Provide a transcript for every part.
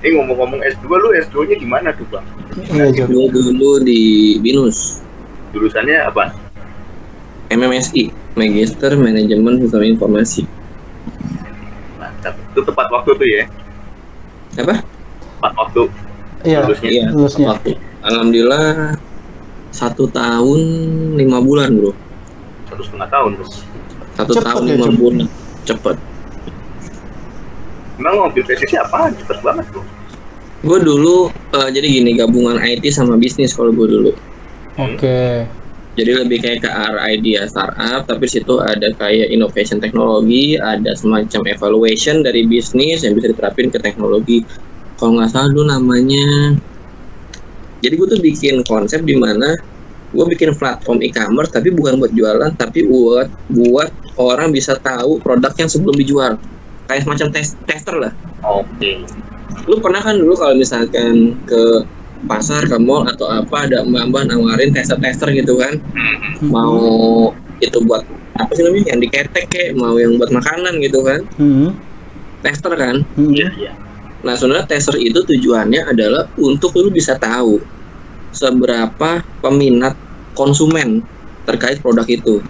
Eh ngomong-ngomong S2 lu S2-nya di mana tuh, Bang? Iya, Jo. Gue dulu di Binus, Jurusannya apa? MMSI, Magister Manajemen Sistem Informasi. Mantap. Itu tepat waktu tuh ya. Apa? Tepat waktu Iya. lulusnya. Iya, Lulusnya. waktu. Alhamdulillah satu tahun lima bulan bro. Satu setengah tahun tuh. Satu Cepet tahun ya, lima cepet. bulan. Cepet. Emang ngambil presisi apa? Cepet banget tuh. Gue dulu eh, jadi gini gabungan IT sama bisnis kalau gue dulu. Oke. Jadi lebih kayak ke arah idea startup, tapi di situ ada kayak innovation teknologi, ada semacam evaluation dari bisnis yang bisa diterapin ke teknologi. Kalau nggak salah dulu namanya, jadi gue tuh bikin konsep di mana gue bikin platform e-commerce, tapi bukan buat jualan, tapi buat buat orang bisa tahu produk yang sebelum dijual. Kayak semacam tes, tester lah. Oke. Lu pernah kan dulu kalau misalkan ke pasar, ke mall atau apa ada mbak-mbak nawarin tester-tester gitu kan? mau itu buat apa sih namanya yang diketek kayak mau yang buat makanan gitu kan Hmm. tester kan Hmm. Iya, iya. nah sebenarnya tester itu tujuannya adalah untuk lu bisa tahu seberapa peminat konsumen terkait produk itu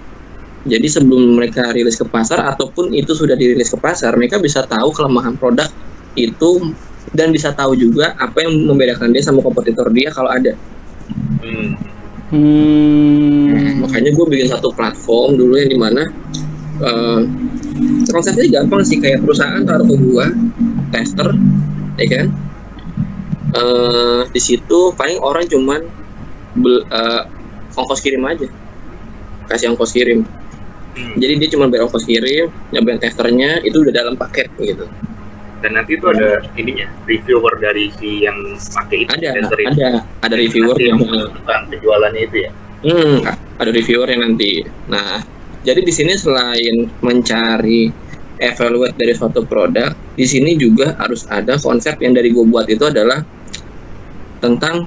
jadi sebelum mereka rilis ke pasar ataupun itu sudah dirilis ke pasar mereka bisa tahu kelemahan produk itu dan bisa tahu juga apa yang membedakan dia sama kompetitor dia kalau ada Hmm. Hmm. makanya gue bikin satu platform dulu yang di mana eh konsepnya gampang sih kayak perusahaan taruh ke gua tester ya kan eh di situ paling orang cuman bel- eh, ongkos kirim aja kasih ongkos kirim Hmm. jadi dia cuma bayar ongkos kirim nyobain testernya itu udah dalam paket gitu Dan nanti itu ada ininya, reviewer dari si yang pakai itu. ada tester itu. ada ada reviewer yang menentukan penjualannya itu ya. Hmm, ada reviewer yang nanti. Nah, jadi di sini selain mencari evaluate dari suatu produk, di sini juga harus ada konsep yang dari gue buat itu adalah tentang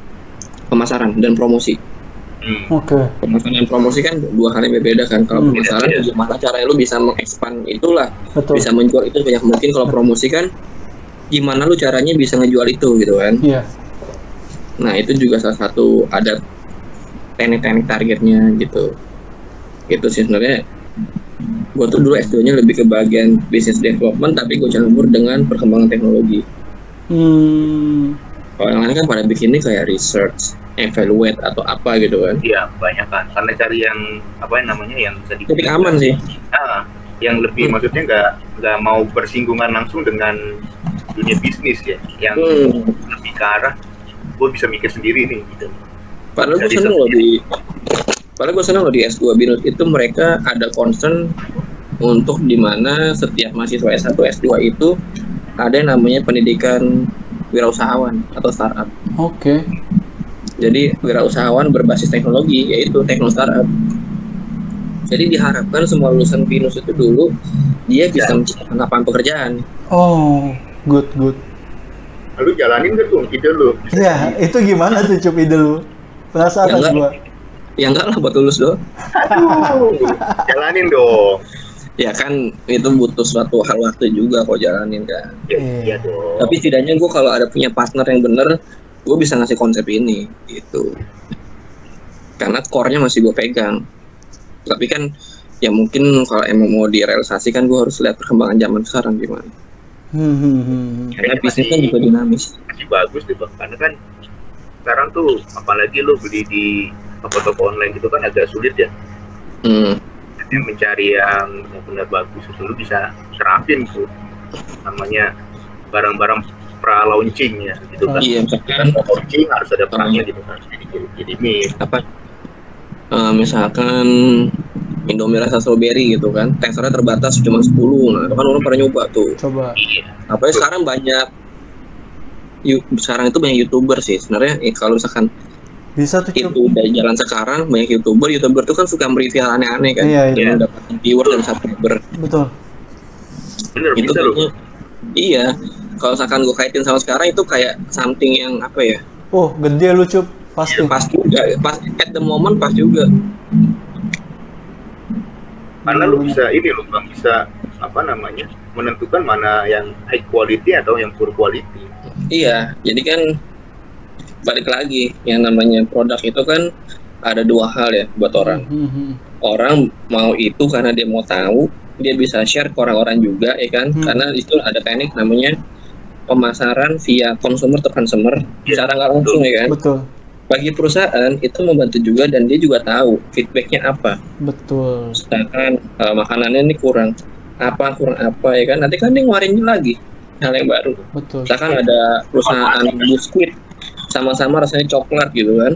pemasaran dan promosi. Hmm. Oke. Pemasaran dan promosi kan dua hal yang berbeda kan. Kalau Hmm. pemasaran Beda-beda. gimana caranya lu bisa mengekspan itulah, Betul. bisa menjual itu banyak mungkin. Kalau promosi kan gimana lu caranya bisa ngejual itu gitu kan. Iya. Nah itu juga salah satu ada teknik-teknik targetnya gitu. Itu sih sebenarnya gue tuh dulu S2 nya lebih ke bagian business development tapi gue campur dengan perkembangan teknologi. Hmm. Kalau yang lain kan pada bikinnya kayak research, evaluate atau apa gitu kan. Iya, banyak kan. Karena cari yang apa yang namanya yang bisa Tapi aman sih. Ah, yang lebih Hmm. maksudnya nggak nggak mau bersinggungan langsung dengan dunia bisnis ya, yang Hmm. lebih ke arah gue bisa mikir sendiri nih gitu. Padahal gue seneng loh di Padahal gue seneng loh di S2 Binus itu mereka ada concern untuk di mana setiap mahasiswa S1 S2 itu ada yang namanya pendidikan wirausahawan atau startup. Oke. Jadi wirausahawan berbasis teknologi yaitu tekno startup. Jadi diharapkan semua lulusan BINUS itu dulu dia bisa menciptakan lapangan pekerjaan. Oh, good good. Lalu jalanin gak tuh ide lu? Iya, itu gimana tuh cup ide lu? Penasaran Ya, enggak. gua. Ya enggak lah buat lulus doang. Aduh, jalanin dong. Ya kan itu butuh suatu hal waktu juga kok jalanin kan. Ya, Iya. iya dong. Tapi setidaknya gue kalau ada punya partner yang bener, gue bisa ngasih konsep ini gitu. Karena core-nya masih gue pegang. Tapi kan ya mungkin kalau emang mau direalisasikan gue harus lihat perkembangan zaman sekarang gimana. Hmm, hmm, hmm. Karena bisnis kan juga dinamis. masih bagus deh bang karena kan sekarang tuh apalagi lu beli di toko-toko online gitu kan agak sulit ya Hmm. jadi mencari yang benar bagus itu lu bisa terapin tuh namanya barang-barang pra launching ya gitu kan Iya, misalkan launching harus ada perangnya gitu kan jadi jadi meme apa? eh, misalkan Indomie rasa strawberry gitu kan, teksturnya terbatas cuma 10. Nah, itu kan orang pada nyoba tuh. Coba. iya Apalagi sekarang banyak Yu- sekarang itu banyak youtuber sih sebenarnya eh, kalau misalkan Bisa tuh itu udah jalan sekarang banyak youtuber youtuber itu kan suka mereview hal aneh-aneh kan Iya, iya. mendapatkan viewer dan subscriber Betul. bener itu bisa loh iya kalau misalkan gue kaitin sama sekarang itu kayak something yang apa ya Oh, gede lu cup. Pasti. pas juga pas at the moment pas juga karena lu bisa ini loh bang bisa apa namanya menentukan mana yang high quality atau yang poor quality. Iya, jadi kan balik lagi yang namanya produk itu kan ada dua hal ya buat orang. Hmm, hmm. Orang mau itu karena dia mau tahu, dia bisa share ke orang-orang juga ya kan. Hmm. Karena itu ada teknik namanya pemasaran via consumer to consumer Iya, secara nggak langsung ya kan. Betul, Bagi perusahaan itu membantu juga dan dia juga tahu feedbacknya apa. betul. Misalkan eh, makanannya ini kurang apa kurang apa ya kan. Nanti kan dia ngeluarin lagi hal yang baru. Betul. misalkan ada perusahaan biskuit sama-sama rasanya coklat gitu kan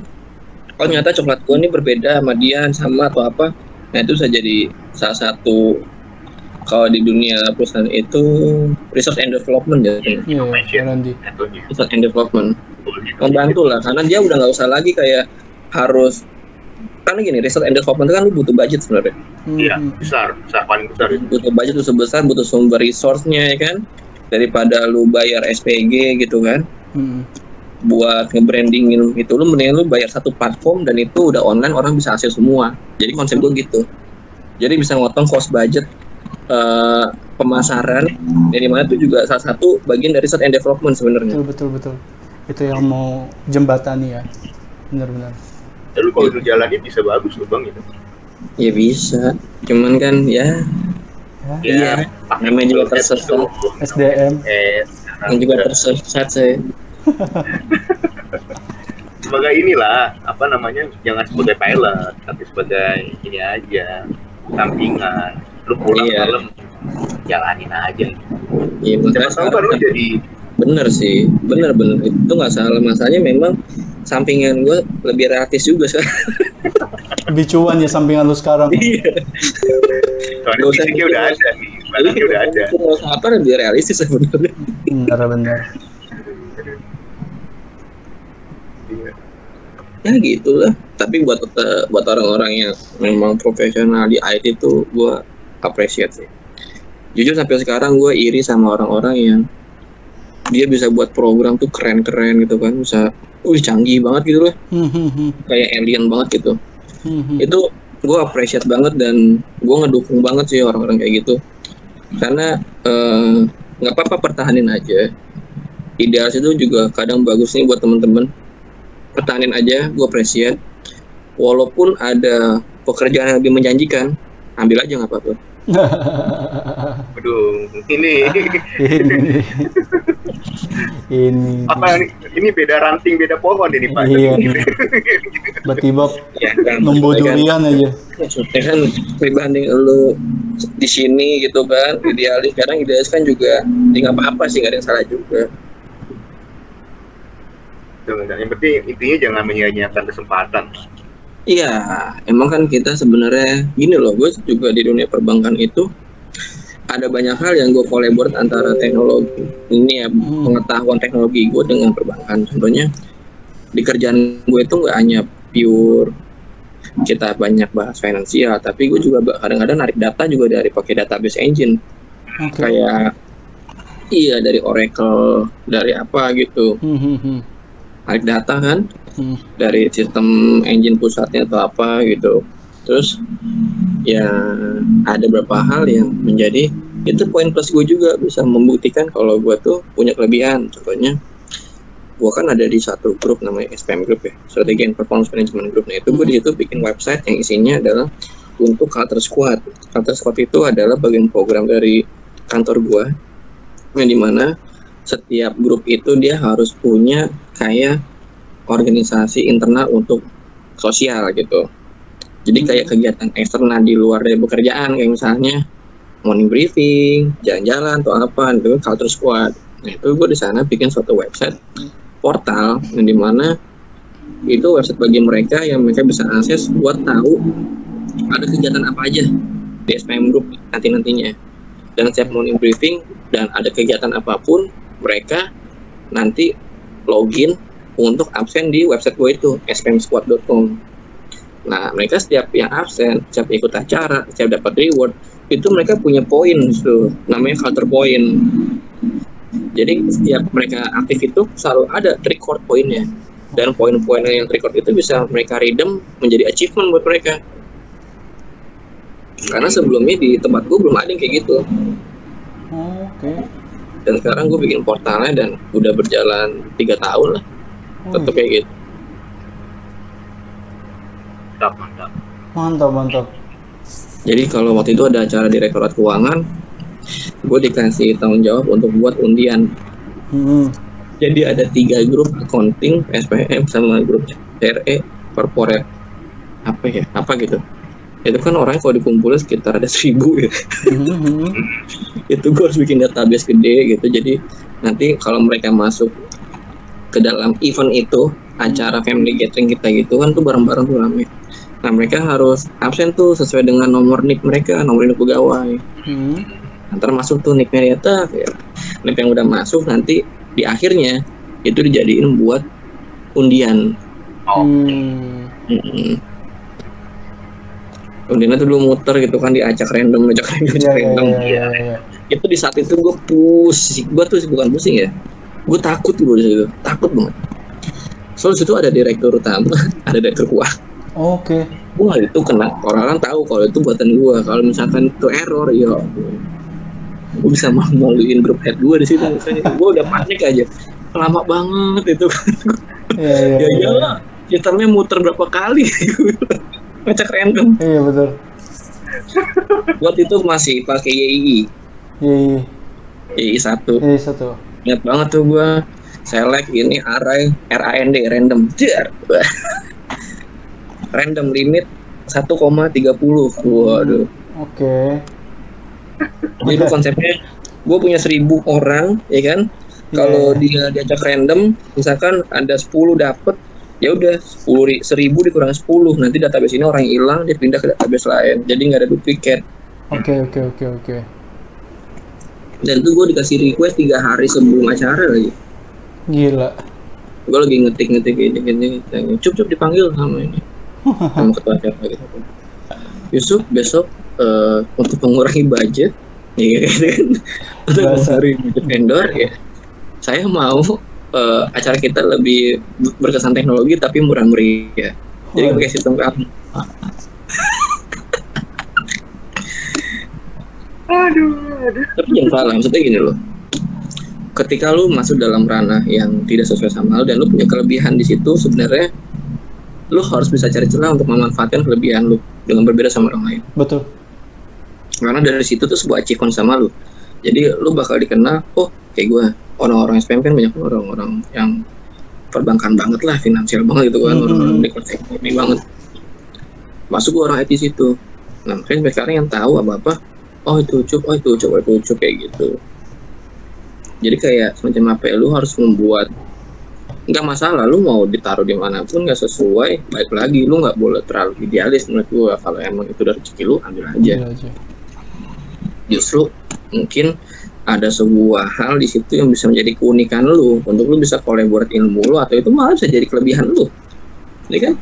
oh ternyata coklat gua ini berbeda sama dia sama atau apa nah itu bisa jadi salah satu kalau di dunia perusahaan itu research and development ya. Iya, gitu. research and development. Membantu lah karena dia udah nggak usah lagi kayak harus karena gini research and development itu kan lu butuh budget sebenarnya. Iya, hmm. besar, besar paling besar. Itu. butuh budget tuh sebesar butuh sumber resource-nya ya kan? Daripada lu bayar SPG gitu kan? Hmm. buat nge-brandingin itu lu mending lu bayar satu platform dan itu udah online orang bisa akses semua. Jadi konsep gue gitu. Jadi bisa ngotong cost budget eh, pemasaran dari mana itu juga salah satu bagian dari research and development sebenarnya Betul, betul, betul. Itu yang mau jembatani ya. Benar-benar. Lalu kalau itu jalannya bisa bagus loh bang itu. ya bisa cuman kan ya Iya, pakai namanya juga tersesat. SDM. Eh, yang juga tersesat saya sebagai inilah apa namanya jangan sebagai pilot tapi sebagai ini aja sampingan lu pulang Iya. malam. Jalanin aja. Ya siapa makanya tahu kan lu jadi? bener sih bener bener. Itu nggak salah. Masalahnya memang sampingan gue lebih realistis juga sekarang. Lebih cuan ya sampingan lu sekarang. iya. Soalnya usah fisiknya udah ada nih barangnya udah ada. apa lebih realistis sebenarnya. Benar-benar. Iya. ya gitulah. Tapi buat eh, buat orang-orang yang memang profesional di IT itu gue appreciate sih. Jujur sampai sekarang gue iri sama orang-orang yang dia bisa buat program tuh keren-keren gitu kan bisa wih canggih banget gitu loh Hmm, hmm, hmm. kayak alien banget gitu. Itu gue appreciate banget dan gue ngedukung banget sih orang-orang kayak gitu. Karena eh, nggak apa-apa pertahanin aja. Idealis itu juga kadang bagus nih buat temen-temen. Pertahanin aja gue appreciate. Walaupun ada pekerjaan yang lebih menjanjikan ambil aja nggak apa-apa aduh ini. Ini. ini. apa ini? Ini beda ranting beda pohon ini pak. Iya, iya. Tiba-tiba ya kan kan- durian aja. maksudnya kan pribanding lu di sini gitu kan idealis. Kadang idealis kan juga ya nggak apa-apa sih nggak ada yang salah juga. Yang penting intinya jangan menyia-nyiakan kesempatan Iya, emang kan kita sebenarnya gini loh, gue juga di dunia perbankan itu ada banyak hal yang gue collaborate antara teknologi ini ya Hmm. pengetahuan teknologi gue dengan perbankan. Contohnya di kerjaan gue itu nggak hanya pure kita banyak bahas finansial, tapi gue juga kadang-kadang narik data juga dari pakai database engine Oke. kayak iya dari Oracle, dari apa gitu, Hmm, hmm, hmm. narik data kan Dari sistem engine pusatnya atau apa gitu. Terus ya ada beberapa hal yang menjadi itu poin plus gue juga bisa membuktikan kalau gue tuh punya kelebihan. Contohnya gue kan ada di satu grup namanya SPM Group ya, Strategi and Performance Management Group. Nah itu gue di situ bikin website yang isinya adalah untuk Culture Squad. Culture Squad itu adalah bagian program dari kantor gue yang di mana setiap grup itu dia harus punya kayak organisasi internal untuk sosial gitu. Jadi kayak kegiatan eksternal di luar dari pekerjaan kayak misalnya morning briefing, jalan-jalan atau apa itu culture squad. Nah itu gue di sana bikin suatu website portal yang di mana itu website bagi mereka yang mereka bisa akses buat tahu ada kegiatan apa aja di SPM Group nanti nantinya dan setiap morning briefing dan ada kegiatan apa pun mereka nanti login untuk absen di website gue itu spmsquad.com nah mereka setiap yang absen setiap ikut acara setiap dapat reward itu mereka punya poin tuh namanya culture point jadi setiap mereka aktif itu selalu ada record poinnya. Dan poin-poin yang record itu bisa mereka redeem menjadi achievement buat mereka. Karena sebelumnya di tempat gue belum ada yang kayak gitu. Oh, Oke. dan sekarang gue bikin portalnya dan udah berjalan tiga tahun lah Oh, tetap kayak gitu. Mantap mantap. Mantap, mantap. jadi kalau waktu itu ada acara direktorat keuangan gue dikasih tanggung jawab untuk buat undian. Hmm. jadi ada tiga grup accounting SPM sama grup CRE corporate. Apa ya? Apa gitu. Itu kan orangnya kalau dikumpulin sekitar ada seribu ya. Hmm, hmm. itu gue harus bikin database gede gitu. Jadi nanti kalau mereka masuk ke dalam event itu acara family gathering kita gitu kan tuh bareng-bareng tuh rame nah mereka harus absen tuh sesuai dengan nomor nick mereka nomor nick pegawai Hmm. ntar masuk tuh nicknya ya ya. nick yang udah masuk nanti di akhirnya itu dijadiin buat undian oh Hmm. Mm-mm. undiannya tuh dulu muter gitu kan diacak random acak random acak Iya, iya, random iya, iya, iya. itu di saat itu gue pusing gue tuh bukan pusing ya gue takut gue di situ takut banget soalnya situ ada direktur utama ada direktur keuangan Oke. gue itu kena orang-orang tahu kalau itu buatan gue kalau misalkan itu error ya gue bisa maluin grup head gue di situ misalnya gue udah panik aja lama banget itu Iya, iya. ya iya. iyalah sistemnya muter berapa kali ngecek random Iya, betul. buat itu masih pakai YII iya. YII satu Iya, satu. Ingat banget tuh gua. Select ini array RAND random. Jer. random limit 1,30 waduh. Oke. jadi itu konsepnya gue punya 1000 orang ya kan? Kalau dia diajak random misalkan ada 10 dapet ya udah 10 ri- 1000 dikurang 10 nanti database ini orang yang hilang dia pindah ke database lain. Jadi nggak ada duplikat Oke, oke, oke, oke. Dan itu gue dikasih request tiga hari sebelum acara lagi. Gila. gue lagi ngetik ngetik ini ini ini. Cup cup dipanggil sama ini. Sama ketua siapa gitu Yusuf besok eh, untuk mengurangi budget ya kan? Untuk mengurangi budget vendor ya. Saya mau eh, acara kita lebih berkesan teknologi tapi murah meriah jadi Waduh. pakai sistem kamu aduh aduh. Tapi jangan salah maksudnya gini loh. Ketika lu masuk dalam ranah yang tidak sesuai sama lu dan lu punya kelebihan di situ sebenarnya lu harus bisa cari celah untuk memanfaatkan kelebihan lu dengan berbeda sama orang lain. Betul. karena dari situ tuh sebuah achievement sama lu. Jadi lu bakal dikenal oh kayak gue orang-orang SPM kan banyak orang-orang yang perbankan banget lah finansial banget gitu kan Mhm. orang-orang di kelas ekonomi banget. Masuk gue orang IT situ. Nah makanya sekarang yang tahu apa-apa oh itu ucup oh itu ucup oh itu ucup kayak gitu. Jadi kayak semacam apa ya lu harus membuat nggak masalah lu mau ditaruh di mana pun nggak sesuai baik lagi lu nggak boleh terlalu idealis menurut gua. Kalau emang itu dari rezeki lu ambil aja. Gila aja. justru mungkin ada sebuah hal di situ yang bisa menjadi keunikan lu. Untuk lu bisa collaborate ilmu lu atau itu malah bisa jadi kelebihan lu. Ya kan?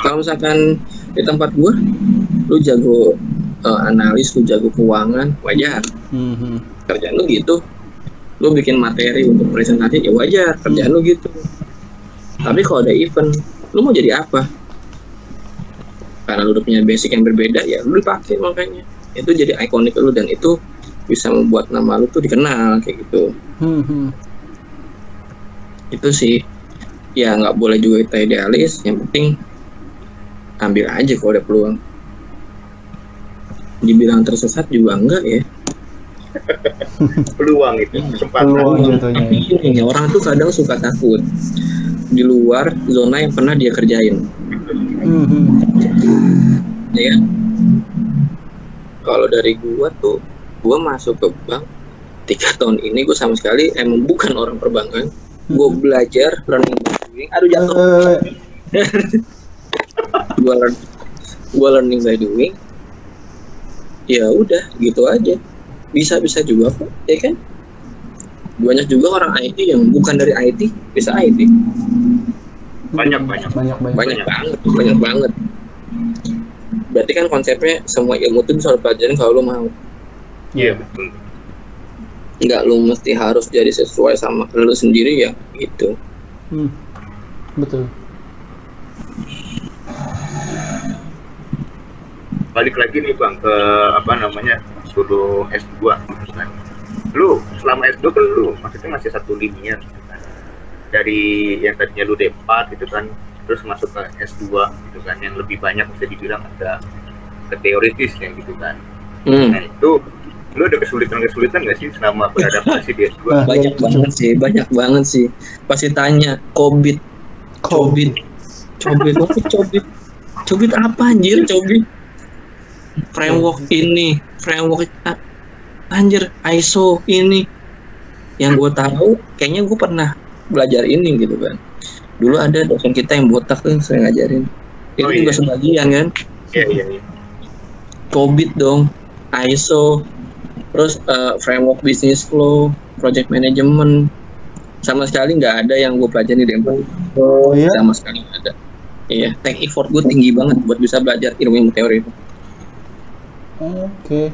Kalau misalkan di tempat gua lu jago eh, analis lu jago keuangan wajar. Mhm. kerjaan lu gitu. Lu bikin materi untuk presentasi ya wajar. Kerjaan lu gitu. Tapi kalau ada event lu mau jadi apa? Karena lu udah punya basic yang berbeda ya lu dipakai makanya. Itu jadi ikonik lu dan itu bisa membuat nama lu tuh dikenal kayak gitu. Mhm. itu sih. Ya nggak boleh juga kita idealis. Yang penting ambil aja kalau ada peluang dibilang tersesat juga enggak ya peluang itu kesempatan Peluang jatuhnya. Tapi gini, orang tuh kadang suka takut di luar zona yang pernah dia kerjain, Mhm. ya? Kalau dari gua tuh, gua masuk ke bank tiga tahun ini gua sama sekali emang bukan orang perbankan. Gua belajar learning by doing. Aduh jatuh. Eh, Gua learn, gua learning by doing. Ya udah, gitu aja. Bisa bisa juga kok, ya kan? Banyak juga orang IT yang bukan dari IT bisa IT. banyak banyak banyak banyak. banyak banget banyak banget berarti kan konsepnya semua ilmu itu bisa lo pelajarin kalau lo mau iya betul nggak lo mesti harus jadi sesuai sama lo sendiri ya gitu Hmm. Betul. Balik lagi nih bang ke apa namanya dulu S2 gitu kan lu selama S2 kan lu maksudnya masih satu linear gitu kan. Dari yang tadinya lu D4 gitu kan terus masuk ke S2 gitu kan yang lebih banyak bisa dibilang ada ke teoritis yang gitu kan. Hmm. nah itu lu ada kesulitan-kesulitan nggak sih selama beradaptasi di S2 Ah, banyak itu banget sih banyak banget sih. Pasti tanya covid cobit apa cobit cobit apa anjir? Cobit framework ini framework a- anjir ISO ini yang gue tahu kayaknya gue pernah belajar ini gitu kan dulu ada dosen kita yang botak tuh sering ngajarin itu Oh, juga iya. sebagian kan iya iya iya COVID dong, ISO, terus eh, framework business flow, project management, sama sekali nggak ada yang gue pelajari di D4. Oh iya? Sama sekali nggak ada. Iya, take effort gue tinggi banget buat bisa belajar ilmu-ilmu teori itu. Oke.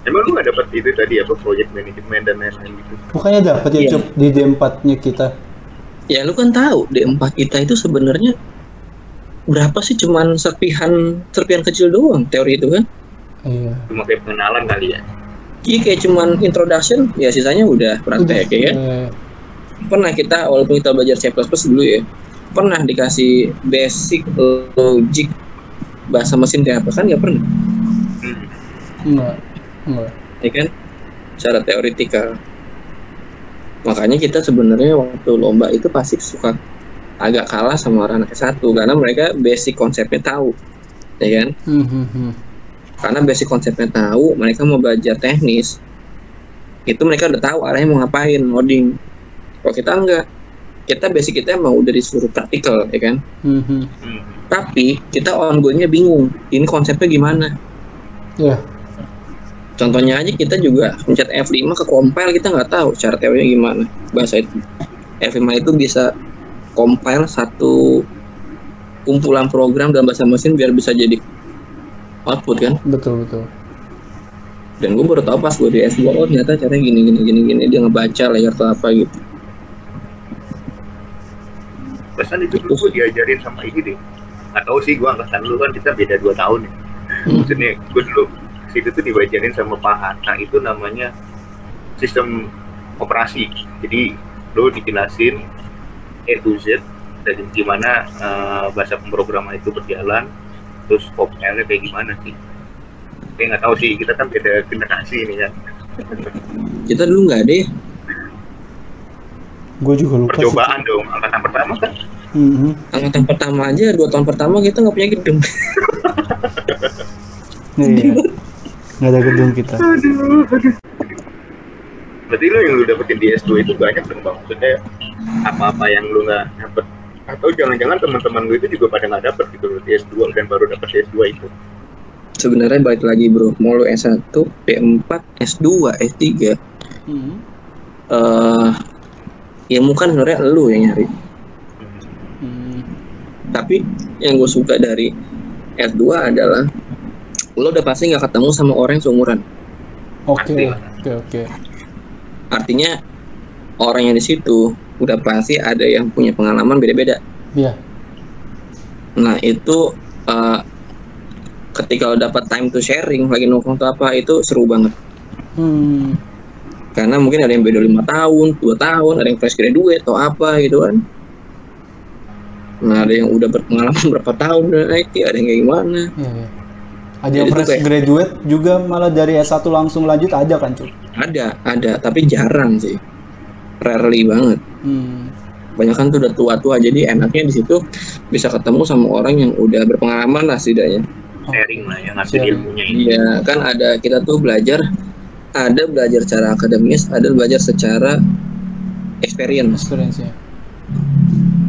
emang lu nggak dapet itu tadi apa project management dan lain-lain gitu Bukannya dapat ya. Cuk, di D4-nya kita. Ya lu kan tahu D4 kita itu sebenarnya berapa sih cuman serpihan serpihan kecil doang teori itu kan? Iya. cuma kayak pengenalan kali ya Iya kayak cuman introduction, ya sisanya udah praktek ya kan? Pernah kita walaupun kita belajar C++ dulu ya pernah dikasih basic logic bahasa mesin kayak apa kan nggak pernah. Enggak. Enggak. ya kan secara teoritikal makanya kita sebenarnya waktu lomba itu pasti suka agak kalah sama orang anak satu karena mereka basic konsepnya tahu ya kan Hmm, hmm, karena basic konsepnya tahu mereka mau belajar teknis itu mereka udah tahu arahnya mau ngapain ngoding kalau kita enggak kita basic kita emang udah disuruh praktikal ya kan Hmm, hmm. Hmm. tapi kita ongoingnya bingung ini konsepnya gimana Ya. Contohnya aja kita juga pencet F5 ke compile kita nggak tahu cara teorinya gimana. Bahasa itu F5 itu bisa compile satu kumpulan program dalam bahasa mesin biar bisa jadi output kan? Betul, betul. dan gue baru tahu pas gue di S2 oh ternyata caranya gini gini gini gini. Dia ngebaca layer atau apa gitu. Pesan itu dulu gue diajarin sama ini deh. Nggak tahu sih gue angkatan lu kan kita beda dua tahun ya. Maksudnya gue dulu situ tuh dibajarin sama Pak Hatta itu namanya sistem operasi. Jadi lu dijelasin A to Z dan gimana eh, bahasa pemrograman itu berjalan terus compile kayak gimana sih? Kayak nggak tahu sih kita kan beda generasi ini ya. Kita dulu nggak ada ya Gue juga lupa sih. percobaan dong angkatan pertama kan? Hmm, hmm. angkatan pertama aja dua tahun pertama kita nggak punya gedung. Iya. Nggak ada gedung kita. berarti lu yang lu dapetin di S2 itu banyak dong bang. Maksudnya apa-apa yang lu nggak dapet. Atau jangan-jangan teman-teman lu itu juga pada nggak dapet gitu loh di S2 dan baru dapet di S2 itu. Sebenarnya balik lagi bro. Mau lu S1 D4 S2 S3 Hmm. eh ilmu kan sebenarnya lu yang nyari. Hmm. tapi yang gue suka dari S2 adalah lo udah pasti nggak ketemu sama orang yang seumuran Oke, Pasti. oke, oke. artinya orang yang di situ udah pasti ada yang punya pengalaman beda-beda Iya. nah itu eh, ketika lo dapat time to sharing lagi nongkrong atau apa itu seru banget Hmm. karena mungkin ada yang beda lima tahun dua tahun ada yang fresh graduate atau apa gitu kan nah ada yang udah berpengalaman berapa tahun dan IT ada yang kayak gimana Iya, iya. Ada yang fresh kayak- graduate juga malah dari S1 langsung lanjut ada kan, Cuk? ada ada. Tapi jarang sih. Rarely banget. Hmm. banyak kan tuh udah tua-tua jadi enaknya di situ bisa ketemu sama orang yang udah berpengalaman lah setidaknya. Sharing lah yang ngasih ilmunya ini. Iya kan ada kita tuh belajar ada belajar secara akademis ada belajar secara experience. Experience-nya.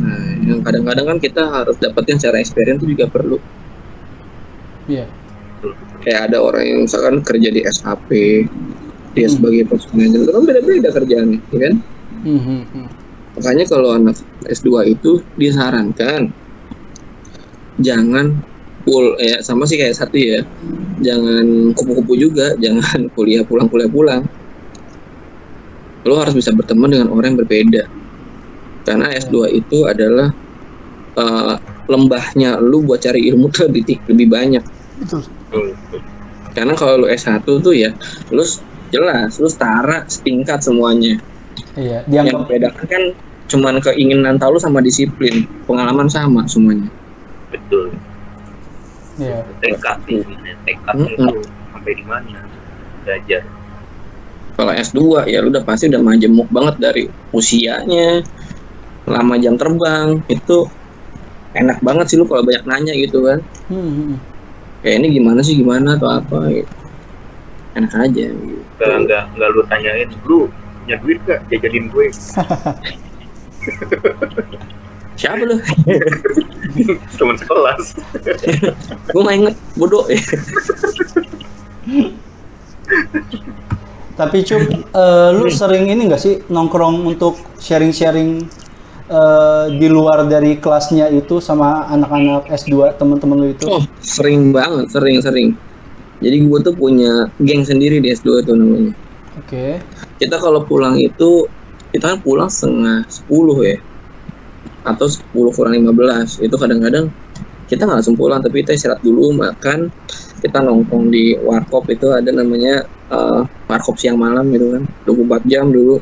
nah yang kadang-kadang kan kita harus dapetin secara experience itu juga perlu. Iya. Kayak ada orang yang misalkan kerja di SAP dia Hmm. sebagai project manager itu kan beda-beda kerjaannya ya kan Hmm, hmm, hmm. makanya kalau anak S2 itu disarankan jangan full ya sama sih kayak satu ya jangan kupu-kupu juga jangan kuliah pulang kuliah pulang lo harus bisa berteman dengan orang yang berbeda karena S2 itu adalah eh, lembahnya lu buat cari ilmu tuh lebih, lebih banyak Betul. Betul, betul. Karena kalau lu S1 tuh ya, lu jelas, lu setara, setingkat semuanya. Iya, Yang membedakan kan cuman keinginan tahu lu sama disiplin, pengalaman sama semuanya. betul. iya. tekad Mm-mm. itu sampai di mana belajar Kalau S2 ya lu udah pasti udah majemuk banget dari usianya, lama jam terbang, itu enak banget sih lu kalau banyak nanya gitu kan. Hmm, hmm. Kayak ini gimana sih gimana atau apa gitu. Enak aja gitu. nggak nggak nggak lu tanyain lu punya duit gak jajalin gue Siapa lu? teman sekelas Gue gak inget, bodoh. Tapi Cup, eh, lu sering ini nggak sih nongkrong untuk sharing-sharing eh, di luar dari kelasnya itu sama anak-anak S2 teman-teman lu itu? Oh, sering banget, sering-sering. Jadi gue tuh punya geng sendiri di S2 tuh namanya. Oke. Kita kalau pulang itu, kita kan pulang setengah 10 ya. Atau 10 kurang 15. Itu kadang-kadang kita nggak langsung pulang, tapi kita istirahat dulu, makan. Kita nongkrong di warkop itu ada namanya eh, warkop siang malam gitu kan. 24 jam dulu.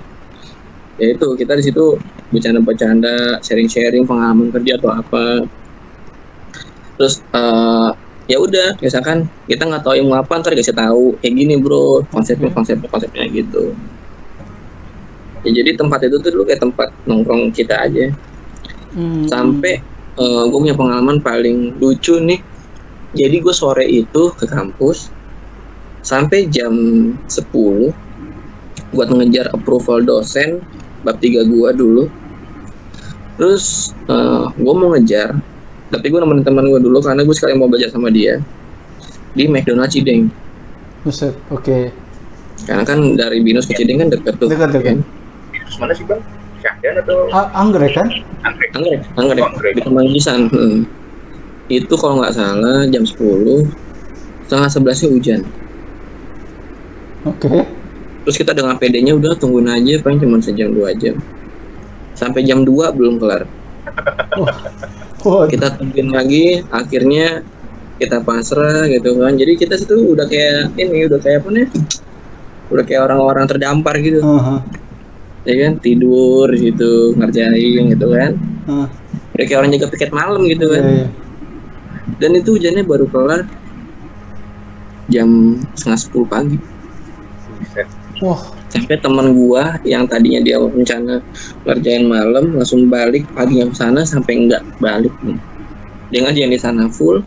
Ya itu, kita di situ bercanda-bercanda, sharing-sharing pengalaman kerja atau apa. Terus eh, ya udah misalkan kita nggak tahu ilmu apa ntar kasih tahu kayak gini bro konsepnya konsepnya konsepnya gitu ya jadi tempat itu tuh dulu kayak tempat nongkrong kita aja Hmm. sampai gue punya pengalaman paling lucu nih jadi gue sore itu ke kampus sampai jam 10 buat ngejar approval dosen bab 3 gue dulu terus gue mau ngejar tapi gue nemenin teman gue dulu karena gue sekali mau belajar sama dia di McDonald Cideng Buset, oke. karena kan dari Binus ke Cideng kan deket tuh Dekat, dekat. kan? terus mana sih bang Syahdan atau A- anggrek kan? anggrek Anggrek, anggrek, Oh, anggrek. di Kemanggisan. Hmm. Itu kalau nggak salah jam 10 setengah sebelasnya hujan. Oke. Terus kita dengan PD-nya udah tungguin aja, paling cuma sejam dua jam. Sampai jam 2 belum kelar. Wah, Kita tungguin lagi, akhirnya kita pasrah gitu kan. Jadi kita situ udah kayak ini, udah kayak apa nih? Udah kayak orang-orang terdampar gitu. Aha, Ya kan, tidur gitu, ngerjain gitu kan. aha. Udah kayak orang jaga piket malam gitu kan. iya. Dan itu hujannya baru kelar jam setengah sepuluh pagi. Buset. Wah, Sampai teman gua yang tadinya dia rencana ngerjain malam langsung balik pagi yang sana sampai enggak balik nih. Dia ngajain di sana full.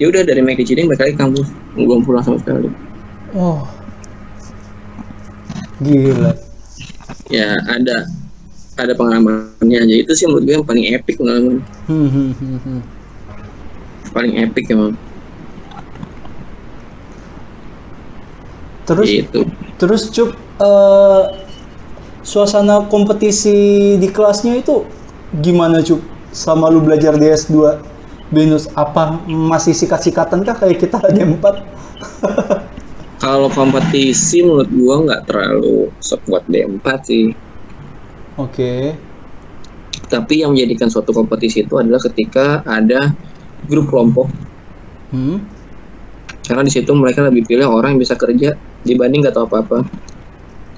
Ya udah dari McD Cideng balik lagi ke kampus. Belum pulang sama sekali. wah. Gila. Ya ada ada pengalamannya aja itu sih menurut gue yang paling epic pengalaman Hmm, hmm, hmm, hmm. paling epic emang Terus itu Terus Cup, eh, suasana kompetisi di kelasnya itu gimana Cup? Sama lu belajar di S2 Binus, apa masih sikat-sikatan kah kayak kita ada empat? kalau kompetisi menurut gua nggak terlalu sekuat D4 sih Oke. Tapi yang menjadikan suatu kompetisi itu adalah ketika ada grup kelompok. Hmm. Karena di situ mereka lebih pilih orang yang bisa kerja dibanding nggak tahu apa-apa.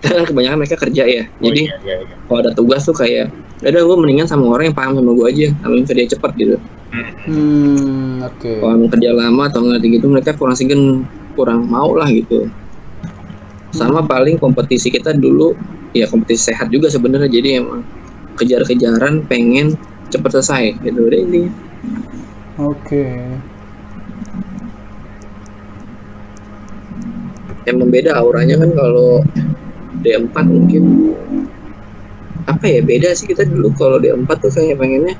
Karena kebanyakan mereka kerja ya. Jadi Oh, iya, iya, iya. kalau ada tugas tuh kayak, "Ya udah gue mendingan sama orang yang paham sama gue aja, sama yang kerja cepat gitu. Hmm. Hmm, oke. Kalau kerja lama atau ngerti gitu, mereka kurang sigen, kurang mau lah gitu. Sama paling kompetisi kita dulu, ya kompetisi sehat juga sebenarnya. Jadi emang kejar-kejaran pengen cepet selesai gitu intinya. Oke. Yang membeda auranya kan kalau D4 mungkin apa ya beda sih kita dulu kalau D4 tuh kayak pengennya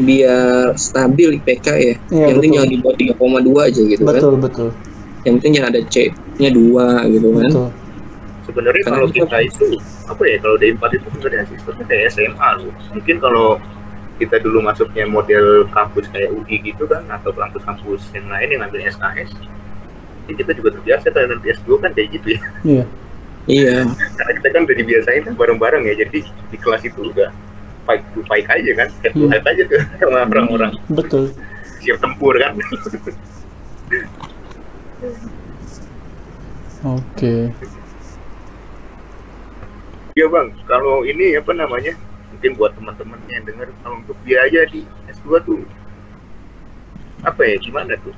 biar stabil IPK ya. Iya, yang penting betul. jangan di bawah 3,2 aja gitu kan. Betul, betul. Yang penting jangan ada C-nya 2 gitu kan. Betul. sebenarnya Karena kalau kita- kita itu apa ya kalau D4 itu sebenarnya sistemnya kayak SMA loh mungkin kalau kita dulu masuknya model kampus kayak UI gitu kan atau kampus-kampus yang lain yang ngambil SKS ya kita juga terbiasa kan nanti S2 kan kayak gitu ya Iya. Iya. karena kita kan udah dibiasain kan bareng-bareng ya jadi di kelas itu udah fight to fight aja kan head to Hmm. head aja tuh sama orang-orang Betul. siap tempur kan Oke. Iya bang, kalau ini apa namanya? Mungkin buat teman-teman yang dengar kalau untuk biaya di S2 tuh apa ya gimana tuh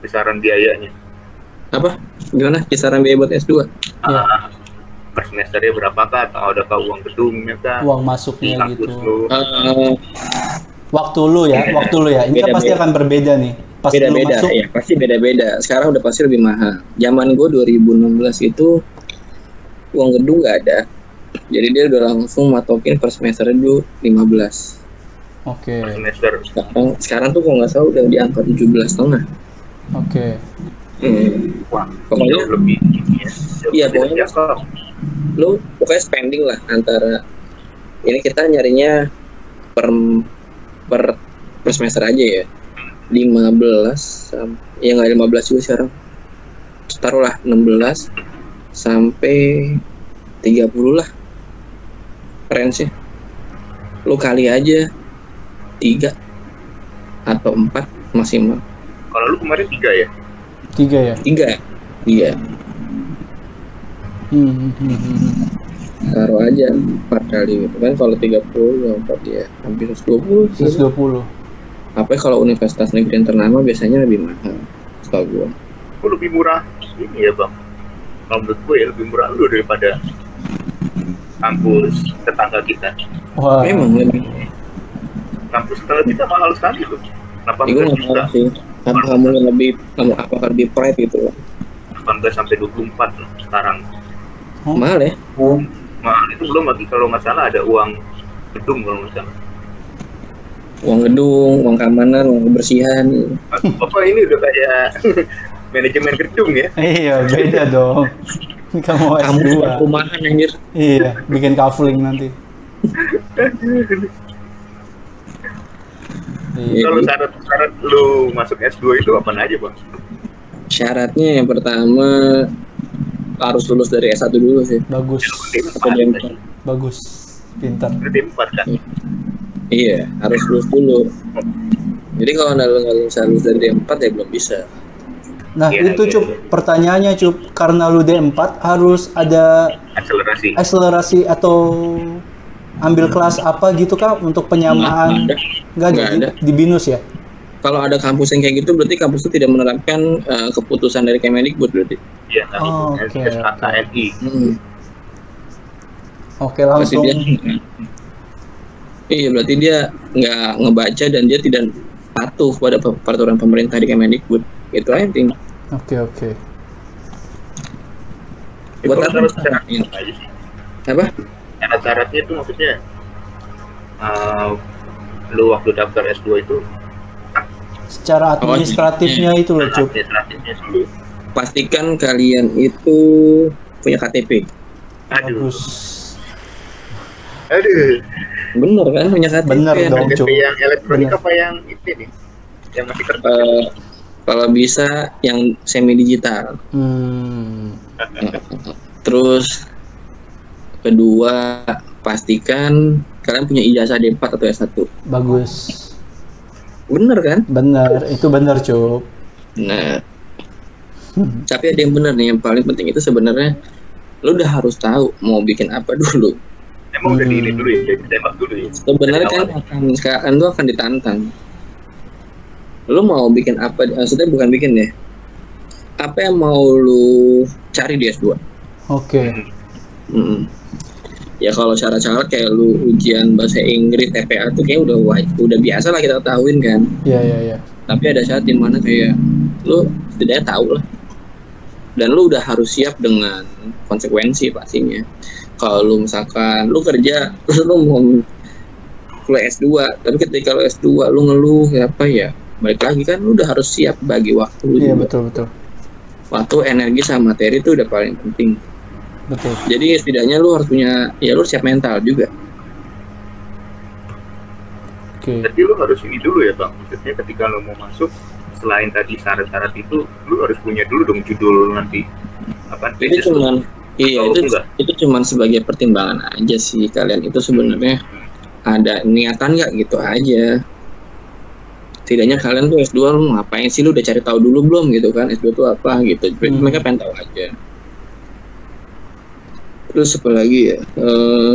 besaran biayanya? Apa? Gimana kisaran biaya buat S2? Ya. Ah, per semesternya berapakah atau adakah uang gedungnya kah? Uang masuknya kampus gitu. lu? Eh, Waktu lu ya, waktu lu ya. Ini kan Beda-beda. pasti akan berbeda nih. Pas lu beda-beda masuk, ya pasti beda-beda sekarang udah pasti lebih mahal zaman gue 2016 itu uang gedung nggak ada jadi dia udah langsung matokin per semester dulu 15 Oke, Per semester. sekarang sekarang tuh kalau nggak salah udah di angka 17 setengah oke. hmm. Wah, Pokoknya- jauh lebih ini ya. Iya, pokoknya- lu pokoknya spending lah antara ini kita nyarinya per per per semester aja ya 15 sam- ya nggak 15 juga sekarang taruhlah 16 sampai 30 lah range nya lu kali aja tiga atau empat maksimal Kalau lu kemarin tiga ya? Tiga ya. tiga iya Hmm, hmm, hmm, hmm. taruh aja empat kali gitu kan kalau 30 ya empat ya hampir 120 sih. 120. apa kalau universitas negeri yang ternama biasanya lebih mahal setahu gua Lu lebih murah ini ya bang. Kalau menurut gue ya lebih murah lu daripada kampus tetangga kita. Wah, memang lebih Kampus tetangga kita mahal sekali tuh. ya, gua 18 nggak juta, tahu sih apa kamu yang lebih kamu apa lebih pride gitu loh 18 sampai 24 loh sekarang. Oh. mahal ya Mahal itu belum lagi kalau nggak salah ada uang gedung kalau nggak salah. uang gedung uang keamanan uang kebersihan Bapak ini udah kayak manajemen gedung ya. iya beda dong. Kamu kamu S2. buat rumahan anjir Iya, bikin kafling nanti. Iya. Kalau syarat-syarat lu masuk S2 itu apa aja bang? syaratnya yang pertama harus lulus dari S1 dulu sih Bagus, atau D4 bagus, pintar. Berarti empat kan? iya harus lulus dulu jadi kalau anda nggak bisa lulus dari D4 ya belum bisa Nah, Iya, itu iya, Cup, iya. pertanyaannya Cup, karena lu D4 harus ada Akselerasi. akselerasi atau ambil kelas apa gitu kah untuk penyamaan? Nggak ada. Enggak Nggak jadi ada. di BINUS ya? kalau ada kampus yang kayak gitu berarti kampus itu tidak menerapkan eh, keputusan dari Kemendikbud berarti Iya, nah Oh, itu oke, SKKNI. hmm. Oke, berarti langsung. dia iya berarti dia nggak ngebaca dan dia tidak patuh pada pe- peraturan pemerintah di Kemendikbud itu aja intinya Oke, oke. Buat Itu apa? syarat-syaratnya apa apa Syarat-syaratnya itu maksudnya uh, lu waktu daftar S2 itu Secara Oh, administratifnya itu loh, Cup. administratifnya dulu. pastikan kalian itu punya KTP Aduh, Bagus. aduh. bener kan punya KTP Bener kan? dong. KTP Cuk. yang elektronik Bener. apa yang ini nih? Yang masih kertas. Eh, kalau bisa yang semi digital Hmm. Terus kedua pastikan kalian punya ijazah D4 atau S1. Bagus. Bener kan? Bener, itu bener, Cup. Nah, tapi ada yang bener nih yang paling penting itu sebenarnya lu udah harus tahu mau bikin apa dulu. Emang udah di ini Hmm. dulu ya, tembak dulu ya. Sebenarnya kan akan sekarang lu akan ditantang. Lu mau bikin apa? Maksudnya bukan bikin deh. Apa yang mau lu cari di S2? Oke. Mm. Ya kalau syarat-syarat kayak lu ujian bahasa Inggris TPA tuh kayak udah waj- udah biasa lah kita ketahuin kan. Iya, iya, iya. Tapi ada saat di mana kayak lu setidaknya tahu lah. Dan lu udah harus siap dengan konsekuensi pastinya. Kalau lu misalkan lu kerja terus lu mau kuliah S2, tapi ketika lu S2 lu ngeluh ya apa ya? Balik lagi kan lu udah harus siap bagi waktu lu Iya, juga. betul, betul. Waktu, energi sama materi itu udah paling penting. Betul. Jadi setidaknya lu harus punya ya lu harus siap mental juga. Oke. Jadi lu harus ini dulu ya bang. Maksudnya ketika lu mau masuk, selain tadi syarat-syarat itu, lu harus punya dulu dong judul nanti. Apa? itu lu. cuman iya itu enggak? itu cuman sebagai pertimbangan aja sih kalian itu sebenarnya ada niatan nggak gitu aja setidaknya kalian tuh S2 lu ngapain sih lu udah cari tahu dulu belum gitu kan S2 itu apa gitu Hmm. mereka pengen tahu aja terus apa lagi ya? Eh,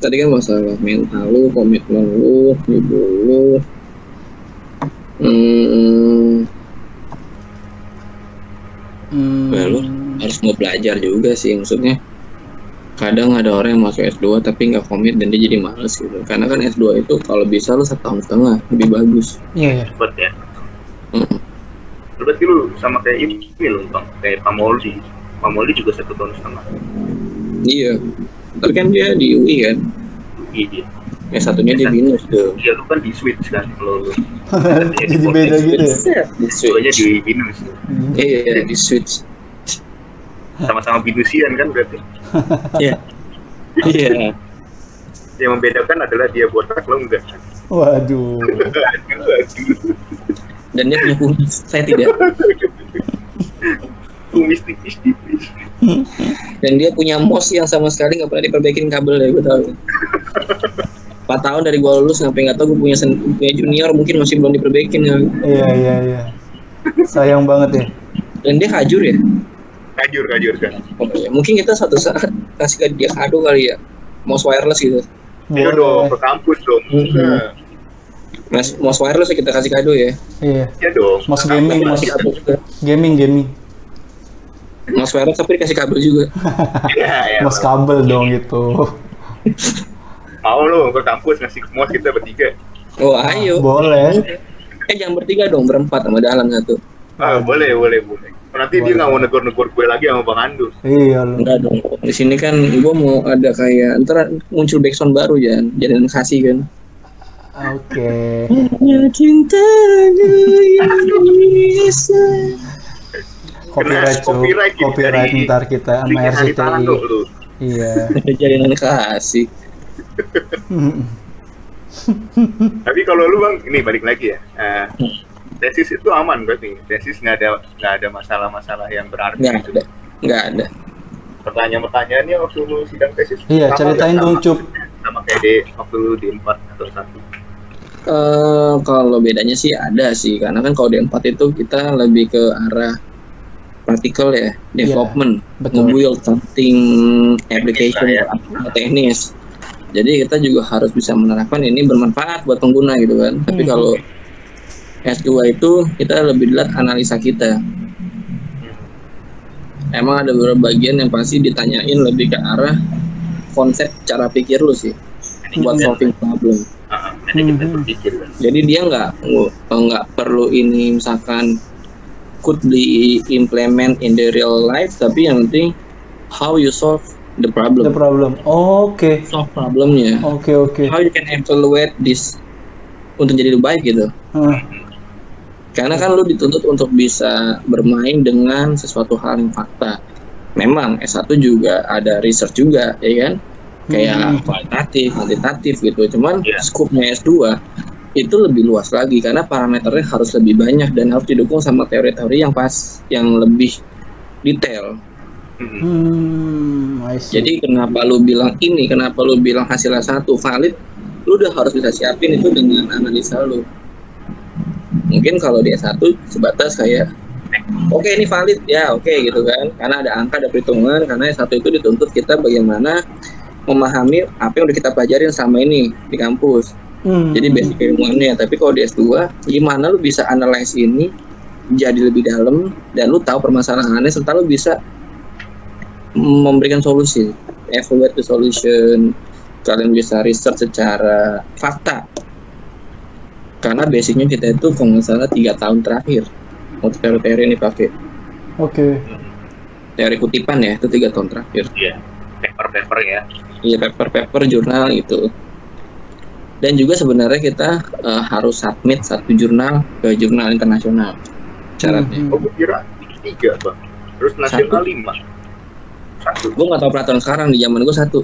tadi kan masalah mental lu komitmen lu hidup lu. Hmm, Hmm. Ya, lu harus mau belajar juga sih maksudnya. Kadang ada orang yang masuk S2 tapi nggak komit dan dia jadi males gitu. Karena kan S2 itu kalau bisa lu setahun setengah lebih bagus. Iya, iya. cepet ya. Berarti lu sama kayak ini loh bang kayak Pamoldi Pamoldi juga satu tahun setengah. Iya. Tapi kan dia di UI kan? Iya. Yang satunya di binus tuh. Iya lu kan di switch kan kalau lu. Jadi beda gitu ya. di Soalnya switch di binus. Hmm. iya di switch. Sama-sama binusian kan berarti? Iya. Iya. Yang membedakan adalah dia botak lo enggak. Waduh. Aduh, dan dia punya kumis. Saya tidak kumis tipis-tipis dan dia punya mos yang sama sekali nggak pernah diperbaikin kabel ya gue tahu 4 tahun dari gue lulus sampai nggak tahu gue punya, sen- punya junior mungkin masih belum diperbaikin ya. Iya, iya, iya. Sayang banget ya. dan dia hajur ya kajur kajur kan Oh, iya. mungkin kita suatu saat kasih ke dia kado kali ya mouse wireless gitu Ayo dong ke kampus dong Mhm. Nah, Mas, mouse wireless ya kita kasih kado ya Iya. ya dong Mouse gaming, mouse gaming, gaming. Mouse wireless tapi dikasih kabel juga. Ya, ya, Mouse kabel dong itu. mau lo ke kampus ngasih mouse kita bertiga. Oh ayo. Boleh. eh jangan bertiga dong berempat sama dalam satu. Ah, boleh boleh boleh. Nanti dia nggak mau negor-negor gue lagi sama bang Andu Iya lu. enggak dong. Di sini kan gue mau ada kayak ntar muncul backsound baru jangan jadi kasih kan. Oke. Ya cinta bisa Copyright, Kena copyright gitu Copyright dari- ntar kita sama RCTI. Iya. jadian kasih tapi kalau lu bang ini balik lagi ya Eh, tesis itu aman berarti. Tesis nggak ada nggak ada masalah-masalah yang berarti nggak gitu. ada. Nggak ada. Pertanyaan-pertanyaannya waktu lu sidang tesis Iya, sama ceritain dong, Sama- Cup. sama kayak di waktu lu di empat atau satu. Eh, kalau bedanya sih ada sih. Karena kan kalau di empat itu kita lebih ke arah praktikal ya development betul. nge-build something application ya. atau teknis jadi kita juga harus bisa menerapkan ini bermanfaat buat pengguna gitu kan tapi Hmm. kalau S2 itu kita lebih dilihat analisa kita emang ada beberapa bagian yang pasti ditanyain lebih ke arah konsep cara pikir lu sih buat Manajemen. solving problem Ah, manajemen Mhm. berpikir kan jadi dia nggak nggak perlu ini misalkan could be implement in the real life tapi yang penting how you solve the The problem problem. Oke. solve problemnya Oke, oke. how you can evaluate this untuk jadi lebih baik gitu Hah, karena kan lu dituntut untuk bisa bermain dengan sesuatu hal yang fakta memang S1 juga ada research juga ya kan kayak Hmm. kualitatif, kuantitatif gitu cuman Iya. skupnya S2 itu lebih luas lagi karena parameternya harus lebih banyak dan harus didukung sama teori-teori yang pas yang lebih detail. Hmm, jadi kenapa lu bilang ini kenapa lu bilang hasilnya satu? Valid lu udah harus bisa siapin itu dengan analisa lu. Mungkin kalau dia satu sebatas kayak oke ini valid. Ya oke gitu kan. Karena ada angka ada perhitungan karena yang satu itu dituntut kita bagaimana memahami apa yang udah kita pelajarin selama ini di kampus Hmm. jadi basic ilmuannya. Tapi kalau di S2 gimana lu bisa analyze ini jadi lebih dalam dan lu tahu permasalahannya serta lu bisa memberikan solusi evaluate the solution kalian bisa research secara fakta. Karena basicnya kita itu kalau nggak salah tiga tahun terakhir untuk teori-teori ini pakai Oke. teori kutipan ya itu tiga tahun terakhir. Iya paper-paper ya. Iya paper-paper jurnal itu dan juga sebenarnya kita eh, harus submit satu jurnal ke jurnal internasional syaratnya. Hmm. oh gue kira tiga bang. Terus nasional lima. Satu. Gue nggak tahu peraturan sekarang di zaman gue satu.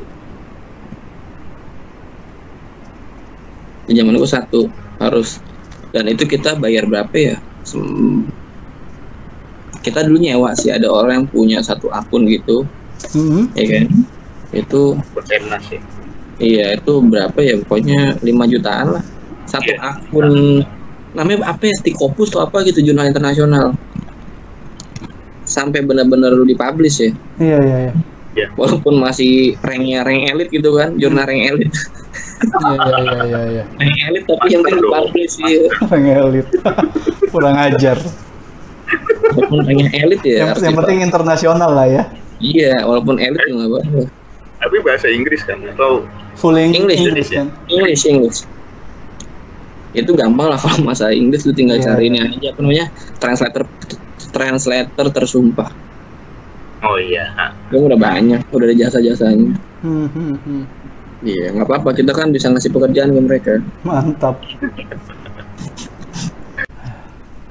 Di zaman gue satu harus. Dan itu kita bayar berapa ya? Sem- kita dulu nyewa sih ada orang yang punya satu akun gitu. Hmm. ya kan? Itu persenas ya iya itu berapa ya pokoknya 5 jutaan lah satu Iya. akun namanya apa ya Stikopus atau apa gitu jurnal internasional sampai benar-benar lu dipublish ya Iya iya iya. walaupun masih ranknya rank elit gitu kan jurnal rank elit Iya iya iya iya. iya. rank elit tapi yang Master dong. dipublish ya Orang elit. Kurang ajar. walaupun ranknya elit ya Yang, yang penting internasional lah ya. iya walaupun elit juga apa-apa Tapi bahasa Inggris kan atau Full Eng- English. English kan. English English itu gampang lah kalau masa Inggris lu tinggal Iya, cari ini aja apa namanya translator translator tersumpah oh iya. Itu udah banyak udah ada jasa-jasanya Hmm, hmm, hmm. iya nggak apa-apa kita kan bisa ngasih pekerjaan ke mereka Mantap.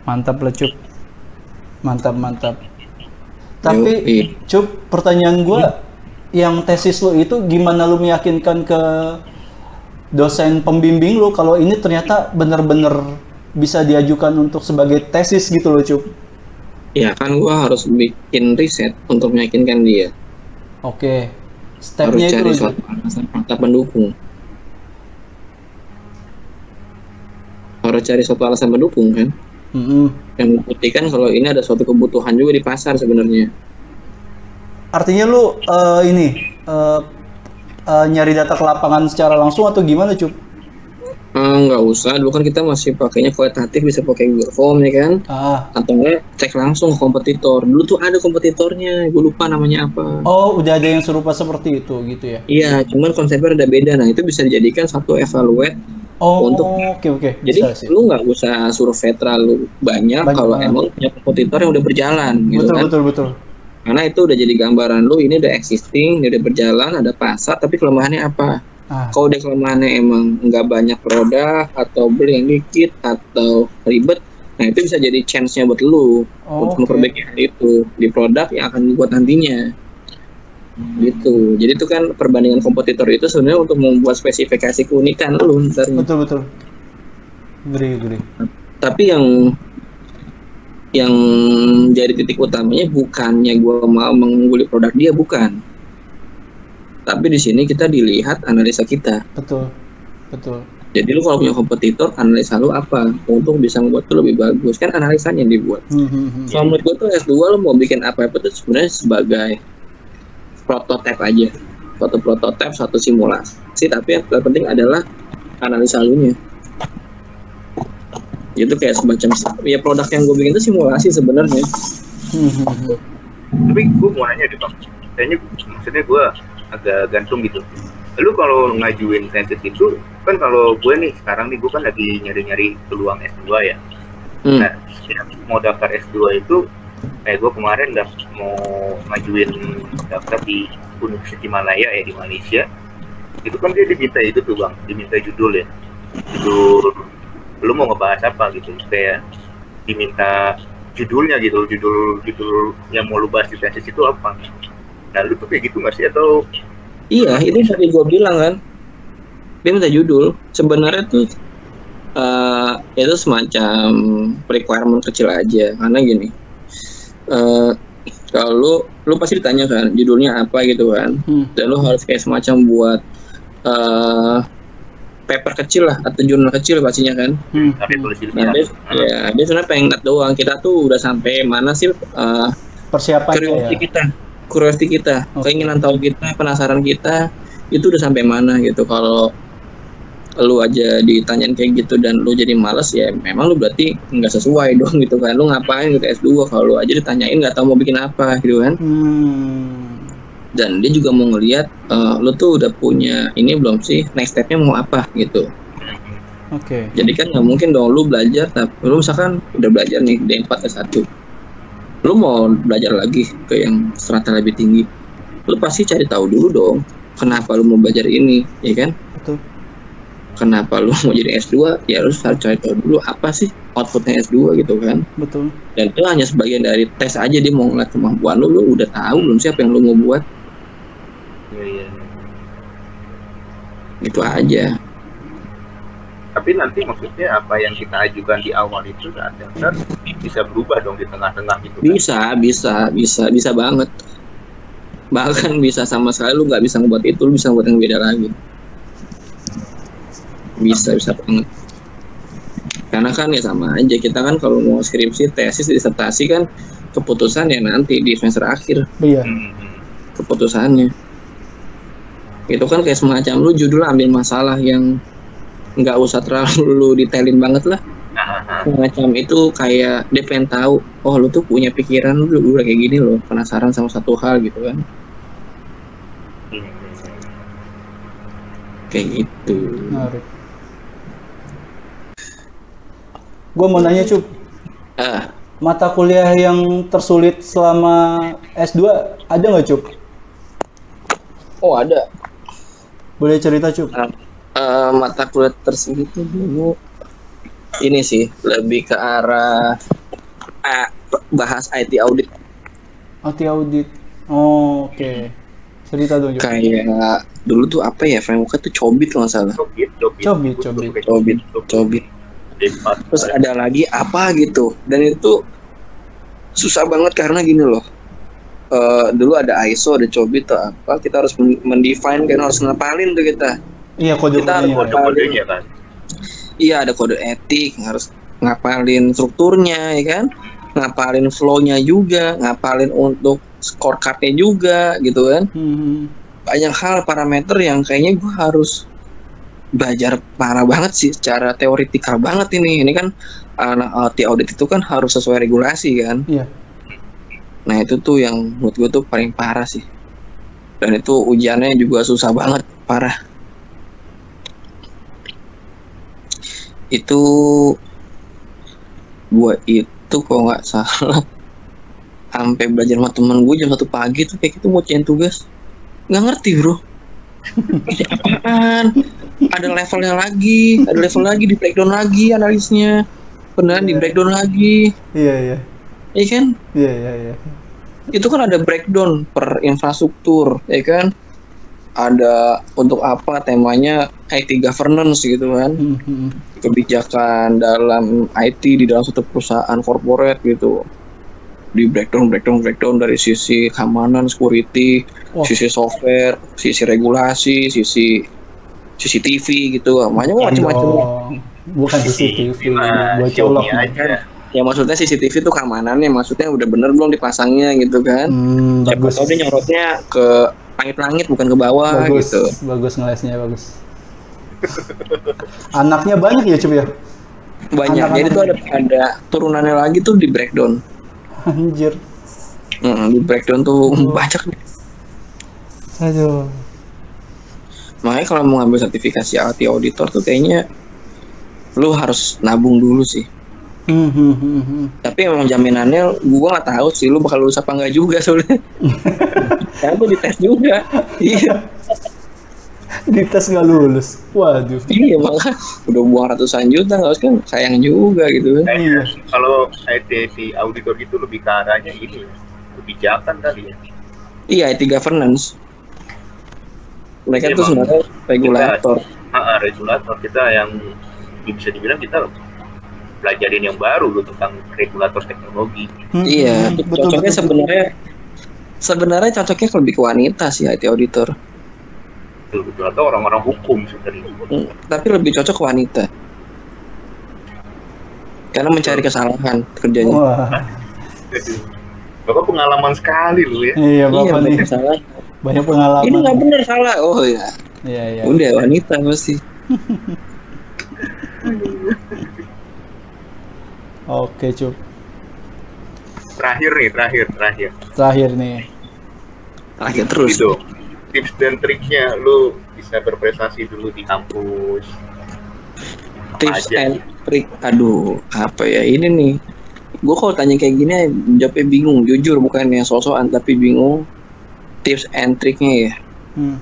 Mantap lah Cup. Mantap mantap. Tapi Yoi. Cup, pertanyaan gua yang tesis lu itu gimana lu meyakinkan ke dosen pembimbing lu kalau ini ternyata benar-benar bisa diajukan untuk sebagai tesis gitu loh Cup. ya kan gua harus bikin riset untuk meyakinkan dia Oke. harus Stepnya itu cari Cup. suatu alasan fakta pendukung harus cari suatu alasan pendukung kan Mm-mm. yang membuktikan kalau ini ada suatu kebutuhan juga di pasar sebenarnya Artinya lu eh, ini eh, eh, nyari data ke lapangan secara langsung atau gimana Cup? Nggak usah dulu kan kita masih pakainya kualitatif bisa pakai Google Form ya kan Ah, atau enggak cek langsung ke kompetitor dulu tuh ada kompetitornya gue lupa namanya apa oh udah ada yang serupa seperti itu gitu ya? iya cuman konsepnya ada beda nah itu bisa dijadikan satu evaluate Oh, Untuk- oke oke. jadi Bisa sih. lu nggak usah survei terlalu banyak, Banyak kalau emang punya kompetitor yang udah berjalan gitu betul kan betul betul. Karena itu udah jadi gambaran lu ini udah existing ini udah berjalan ada pasar tapi kelemahannya apa? Ah, kalau udah kelemahannya emang nggak banyak produk atau beli yang dikit atau ribet nah itu bisa jadi chance-nya buat lu oh, untuk memperbaiki hal itu di produk yang akan dibuat nantinya. Gitu. Jadi itu kan perbandingan kompetitor itu sebenarnya untuk membuat spesifikasi keunikan lu ntar Betul betul. Gede gede. tapi yang yang jadi titik utamanya bukannya gua mau mengungguli produk dia bukan tapi di sini kita dilihat analisa kita Betul betul. jadi lu kalau punya kompetitor analisa lu apa untuk bisa membuat lu lebih bagus kan analisanya yang dibuat Hmm, hmm, hmm. Kalau menurut gue tuh S2 lo mau bikin apa-apa tuh sebenarnya sebagai prototipe aja. Suatu prototipe, suatu simulasi, tapi yang terpenting adalah analisa lu nya. Itu kayak semacam ya produk yang gue bikin itu simulasi sebenarnya. Hmm, tapi gue mau nanya deh bang. Kayaknya maksudnya gue agak gantung gitu. Lu kalau ngajuin tesis itu kan kalau gue nih sekarang nih gue kan lagi nyari-nyari peluang S2 ya. Hmm. Nah, mau daftar S2 itu, eh gue kemarin dah mau ngajuin daftar di University Malaya ya di Malaysia. Itu kan dia diminta itu tuh bang, diminta judul ya. Judul, lu mau ngebahas apa gitu, kayak diminta judulnya gitu, judul judul yang mau lu bahas di tesis itu apa. Nah lu tuh kayak gitu nggak sih atau Iya, itu yang tadi gue bilang kan. Dia minta judul. Sebenarnya tuh eh itu semacam requirement kecil aja. Karena gini, eh kalau lu, lu pasti ditanya kan judulnya apa gitu kan. Hmm. Dan lu harus kayak semacam buat eh paper kecil lah atau jurnal kecil pastinya kan. Hmm, Nah, dia, ya, dia sebenarnya pengen lihat doang. Kita tuh udah sampai mana sih eh Persiapannya curiosity ya. kita curiosity kita Oke. keinginan tahu kita penasaran kita itu udah sampai mana gitu kalau lu aja ditanyain kayak gitu dan lu jadi males ya memang lu berarti nggak sesuai dong gitu kan lu ngapain gitu S2 kalau lu aja ditanyain nggak tahu mau bikin apa gitu kan Hmm. Dan dia juga mau ngelihat eh, lu tuh udah punya ini belum sih? Next stepnya mau apa? Gitu. Oke. jadi kan nggak mungkin dong lu belajar tapi lu misalkan udah belajar nih D4 S1 lu mau belajar lagi ke yang strata lebih tinggi. Lu pasti cari tahu dulu dong kenapa lu mau belajar ini ya kan? Betul. kenapa lu mau jadi S2 ya lu harus cari tahu dulu apa sih outputnya S2 gitu kan? Betul. dan itu hanya sebagian dari tes aja dia mau ngeliat kemampuan lu lu udah tahu belum siapa yang lu mau buat Iya, iya. itu aja Tapi nanti maksudnya apa yang kita ajukan di awal itu saat daftar bisa berubah dong di tengah-tengah gitu. kan? bisa bisa bisa bisa banget bahkan bisa sama sekali lu nggak bisa ngebuat itu lu bisa ngebuat yang beda lagi bisa bisa banget karena kan ya sama aja kita kan kalau mau skripsi tesis disertasi kan keputusan ya nanti di semester akhir Iya. Hmm, hmm. keputusannya itu kan kayak semacam lu judul ambil masalah yang nggak usah terlalu detailin banget lah. Semacam itu kayak dia pengen tahu oh lu tuh punya pikiran lu udah kayak gini loh penasaran sama satu hal gitu kan. Kayak gitu. Menarik. Gue mau nanya cup, ah. Mata kuliah yang tersulit selama S2 ada nggak cup? oh ada Boleh cerita cup? Eh, mata kuliah tersebut tuh dulu ini sih lebih ke arah ah, bahas IT audit Anti audit. Oh, oke. Cerita dong kayak dulu tuh apa ya frameworknya tuh cobit kalau nggak salah Cobit, cobit, Cobit, cobit. cobit terus ada lagi apa gitu dan itu susah banget karena gini loh Eh, dulu ada ISO ada cobit atau apa kita harus men- mendefine kan harus ngapalin tuh kita Iya kode Kita kodenya. harus- Kode-kodenya kan. iya ada kode etik harus ngapalin strukturnya ya kan ngapalin flow-nya juga ngapalin untuk scorecard-nya juga gitu kan Hmm. banyak hal parameter yang kayaknya gue harus belajar parah banget sih secara teoritikal banget ini ini kan anak IT audit itu kan harus sesuai regulasi kan Iya. Nah itu tuh yang menurut gue tuh paling parah sih. Dan itu ujiannya juga susah banget parah. Itu gue itu kalau nggak salah. Sampai belajar sama temen gue jam satu pagi tuh kayak gitu mau cek tugas. Nggak ngerti bro. Ini apaan? Ada levelnya lagi ada level lagi di breakdown lagi analisnya. Beneran di breakdown lagi. Iya, iya. Iya kan Iya, iya, iya. itu kan ada breakdown per infrastruktur ya kan ada untuk apa temanya IT governance gitu kan Hmm, hmm. kebijakan dalam IT di dalam satu perusahaan corporate gitu di breakdown breakdown breakdown dari sisi keamanan security Wah. sisi software sisi regulasi sisi CCTV gitu Bukan macam-macam. Bukan CCTV, buat colok. aja. Ya maksudnya CCTV itu keamanannya maksudnya udah bener belum dipasangnya gitu kan Hmm, siapa bagus. tahu dia nyorotnya ke langit-langit bukan ke bawah bagus, gitu bagus ngelesnya bagus. Anaknya banyak ya cuy ya? banyak Anak-anak. jadi tuh ada ada turunannya lagi tuh di breakdown Anjir. Hmm, di breakdown tuh Oh. banyak Aduh. makanya kalau mau ngambil sertifikasi IT auditor tuh kayaknya lu harus nabung dulu sih Hmm, hmm, hmm, hmm. tapi emang jaminannya gua nggak tahu sih lu bakal lulus apa enggak juga soalnya karena tuh dites juga iya Dites nggak lulus. Waduh. iya malah udah buang ratusan juta nggak usah kan sayang juga gitu kan Iya. Kalau IT di auditor gitu lebih ke arahnya ini ya, kebijakan kali ya. iya IT governance mereka Iya, tuh sebenarnya regulator Ah, ah, regulator kita yang bisa dibilang kita pelajarin yang baru loh tentang regulator teknologi. Hmm, iya hmm, betul, cocoknya betul, sebenarnya sebenarnya cocoknya lebih ke wanita sih IT auditor Betul atau orang-orang hukum sebenarnya. Hmm, tapi lebih cocok ke wanita karena mencari kesalahan betul. kerjanya Wah, Bapak pengalaman sekali lu ya. iya iya bapak nih banyak kesalahan banyak ini pengalaman. nggak benar salah oh ya Iya iya. udah wanita pasti Oke cup. Terakhir nih, terakhir, terakhir. Terakhir nih. terakhir terus Itu tips dan triknya lu bisa berprestasi dulu di kampus. Apa tips aja? and trick aduh apa ya ini nih gue kalau tanya kayak gini jawabnya bingung jujur bukan yang sosokan tapi bingung tips and triknya ya Hmm.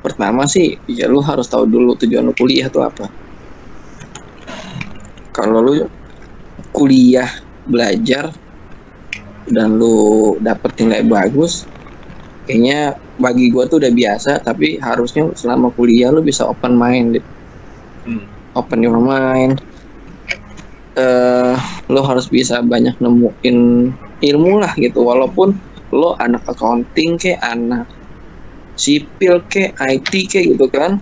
pertama sih ya lu harus tahu dulu tujuan lu kuliah tuh apa kalau lu kuliah belajar dan lu dapet nilai bagus kayaknya bagi gua tuh udah biasa tapi harusnya selama kuliah lu bisa open mind Hmm. open your mind. Eh lo harus bisa banyak nemuin ilmu lah gitu. Walaupun lo anak accounting ke anak sipil ke IT ke gitu kan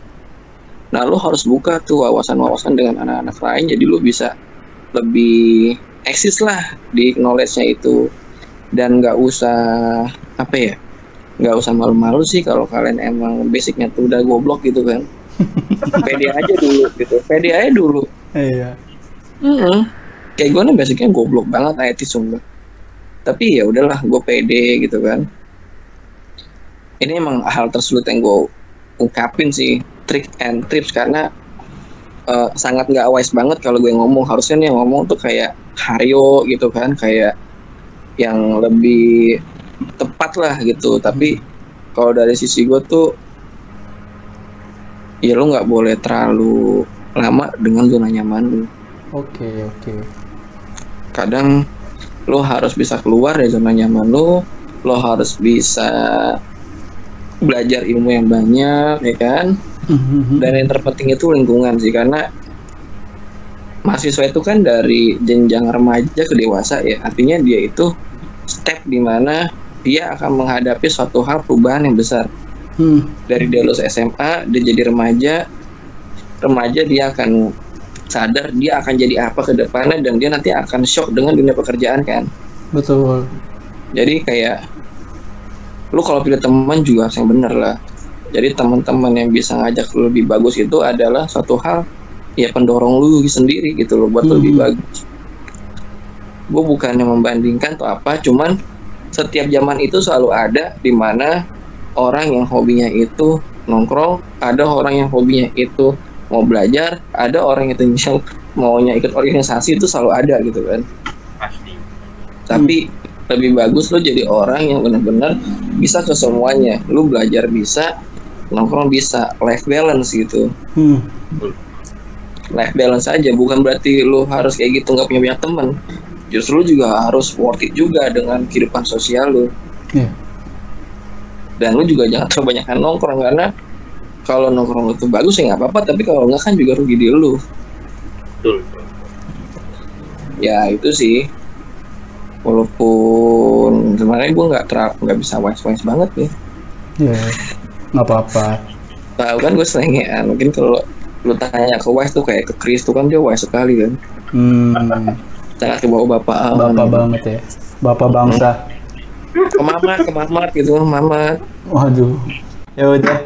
Nah, lu harus buka tuh wawasan-wawasan dengan anak-anak lain, jadi lu bisa lebih eksis lah di knowledge-nya itu. Dan nggak usah apa ya, nggak usah malu-malu sih kalau kalian emang basicnya tuh udah goblok gitu kan. pede aja dulu gitu, pede aja dulu. Iya. Mm-mm. Kayak gue nih basicnya goblok banget IT sumpah. Tapi ya udahlah, gue pede gitu kan. Ini emang hal tersulit yang gue ungkapin sih, trick and tips karena eh, sangat nggak wise banget kalau gue ngomong. Harusnya nih yang ngomong tuh kayak Haryo gitu kan, kayak yang lebih tepat lah gitu. Tapi kalau dari sisi gue tuh, ya lo nggak boleh terlalu lama dengan zona nyaman lu Oke, oke. kadang lo harus bisa keluar dari zona nyaman lo lo harus bisa belajar ilmu yang banyak ya kan Mhm. dan yang terpenting itu lingkungan sih karena mahasiswa itu kan dari jenjang remaja ke dewasa ya artinya dia itu step di mana dia akan menghadapi suatu hal perubahan yang besar Hmm. dari dia lulus SMA dia jadi remaja remaja dia akan sadar dia akan jadi apa ke depannya dan dia nanti akan shock dengan dunia pekerjaan kan Betul. jadi kayak lu kalau pilih teman juga harus yang bener lah. Jadi teman-teman yang bisa ngajak lu lebih bagus itu adalah suatu hal ya pendorong lu sendiri gitu loh buat lu lebih Hmm. bagus. Gue bukannya membandingkan atau apa cuman setiap zaman itu selalu ada di mana orang yang hobinya itu nongkrong ada orang yang hobinya itu mau belajar ada orang itu yang maunya ikut organisasi itu selalu ada gitu kan. Pasti. Tapi lebih bagus lo jadi orang yang benar-benar bisa ke semuanya. Lu belajar bisa nongkrong bisa. Life balance gitu. Hmm. life balance aja. Bukan berarti lu harus kayak gitu nggak punya banyak teman. Justru lu juga harus worth it juga dengan kehidupan sosial lu. Iya. dan lu juga jangan terlalu banyak nongkrong karena kalau nongkrong itu bagus ya nggak apa-apa tapi kalau nggak kan juga rugi di lu. Betul. ya itu sih walaupun sebenarnya gue nggak terlalu nggak bisa wise wise banget ya Iya. Nggak apa-apa. tahu kan gue selengean mungkin kalau lu tanya ke Wise tuh kayak ke Chris tuh kan dia wise sekali kan Hmm. sangat ke bawah bapak Bapak banget ya. Bapak bangsa. ke mamat ke mamat gitu mamat Waduh. Ya udah.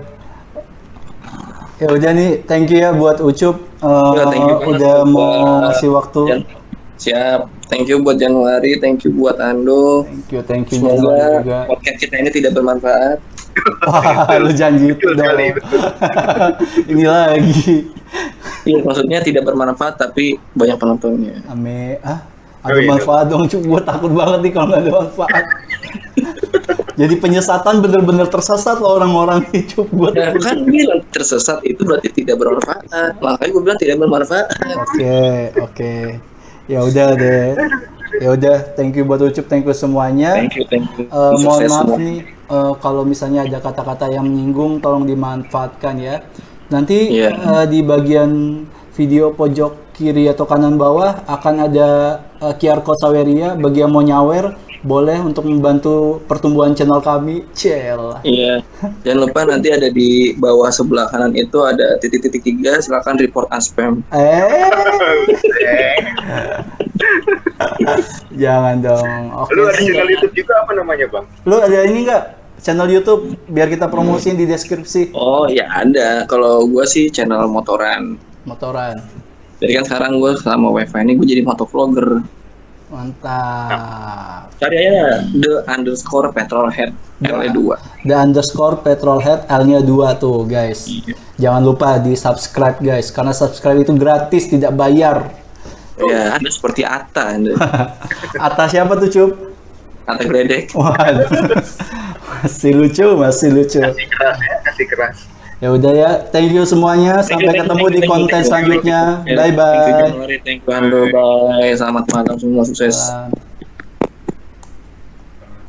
Ya udah nih, thank you ya buat Ucup. Eh, Ya, thank you banget udah buat- mau ngasih waktu. Jan. Siap thank you buat Januari thank you buat Ando Thank you, thank you semoga juga. podcast kita ini tidak bermanfaat Wah, lu janji itu dong. Ini lagi. Iya maksudnya tidak bermanfaat tapi banyak penontonnya Ame, ah, Oh, ada iya. manfaat dong, Cuk. Gue takut banget nih kalau nggak ada manfaat. Jadi penyesatan bener-bener tersesat loh orang-orang nih, Cuk. Gue Dan kan bilang tersesat itu berarti tidak bermanfaat makanya gue bilang tidak bermanfaat Oke, oke. Ya udah deh. Ya udah, thank you buat Ucup, thank you semuanya. thank you thank you Eh, mohon maaf semua. nih eh, kalau misalnya ada kata-kata yang menyinggung tolong dimanfaatkan ya. Nanti Iya. eh, di bagian video pojok kiri atau kanan bawah akan ada eh, QR code Saweria bagi yang mau nyawer boleh untuk membantu pertumbuhan channel kami. Cel. Iya, jangan lupa nanti ada di bawah sebelah kanan itu ada titik-titik tiga. Silakan report as spam. Eh, jangan dong. Oke. lu ada channel YouTube juga apa namanya bang? Lu ada ini nggak channel YouTube biar kita promosiin di deskripsi Oh ya ada. Kalau gue sih channel motoran. motoran. Jadi kan sekarang gue selama wifi ini gue jadi motovlogger. Mantap. Cari aja the underscore petrolhead L2. The underscore petrolhead L-nya 2 tuh guys. Jangan lupa di subscribe guys karena subscribe itu gratis tidak bayar. Ya, anda seperti Ata, anda. Atas siapa tuh Cup? Ata Gledek. Waduh. masih lucu, masih lucu. Kasih keras ya, kasih keras. Ya udah ya, thank you semuanya. Sampai Thank you, ketemu thank you, di thank you, konten thank you. selanjutnya. Ya, Bye Thank you bye. Januari, thank you bye. Selamat malam semua sukses. Salam.